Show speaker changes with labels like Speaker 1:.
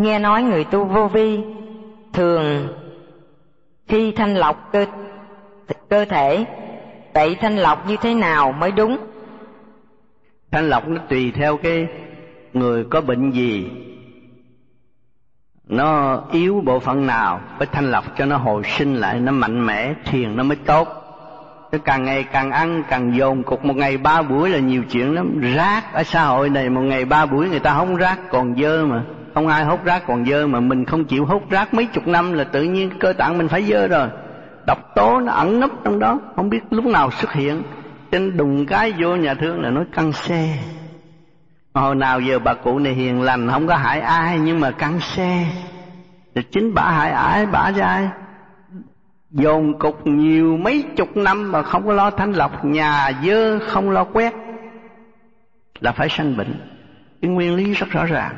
Speaker 1: Nghe nói người tu vô vi thường khi thanh lọc cơ cơ thể, vậy thanh lọc như thế nào mới đúng?
Speaker 2: Thanh lọc nó tùy theo cái người có bệnh gì, nó yếu bộ phận nào phải thanh lọc cho nó hồi sinh lại, nó mạnh mẽ, thiền nó mới tốt. Nó càng ngày càng ăn càng dồn cục một ngày ba buổi là nhiều chuyện lắm rác ở xã hội này một ngày ba buổi người ta không rác còn dơ mà không ai hút rác, còn dơ mà mình không chịu hút rác mấy chục năm là tự nhiên cơ tạng mình phải dơ rồi. Độc tố nó ẩn nấp trong đó, không biết lúc nào xuất hiện. Trên đùng cái vô nhà thương là nói căng xe. Hồi nào giờ bà cụ này hiền lành, không có hại ai, nhưng mà căng xe. Thì chính bà hại ai, bà ra ai? Dồn cục nhiều mấy chục năm mà không có lo thanh lọc, nhà dơ không lo quét. Là phải sanh bệnh. Cái nguyên lý rất rõ ràng.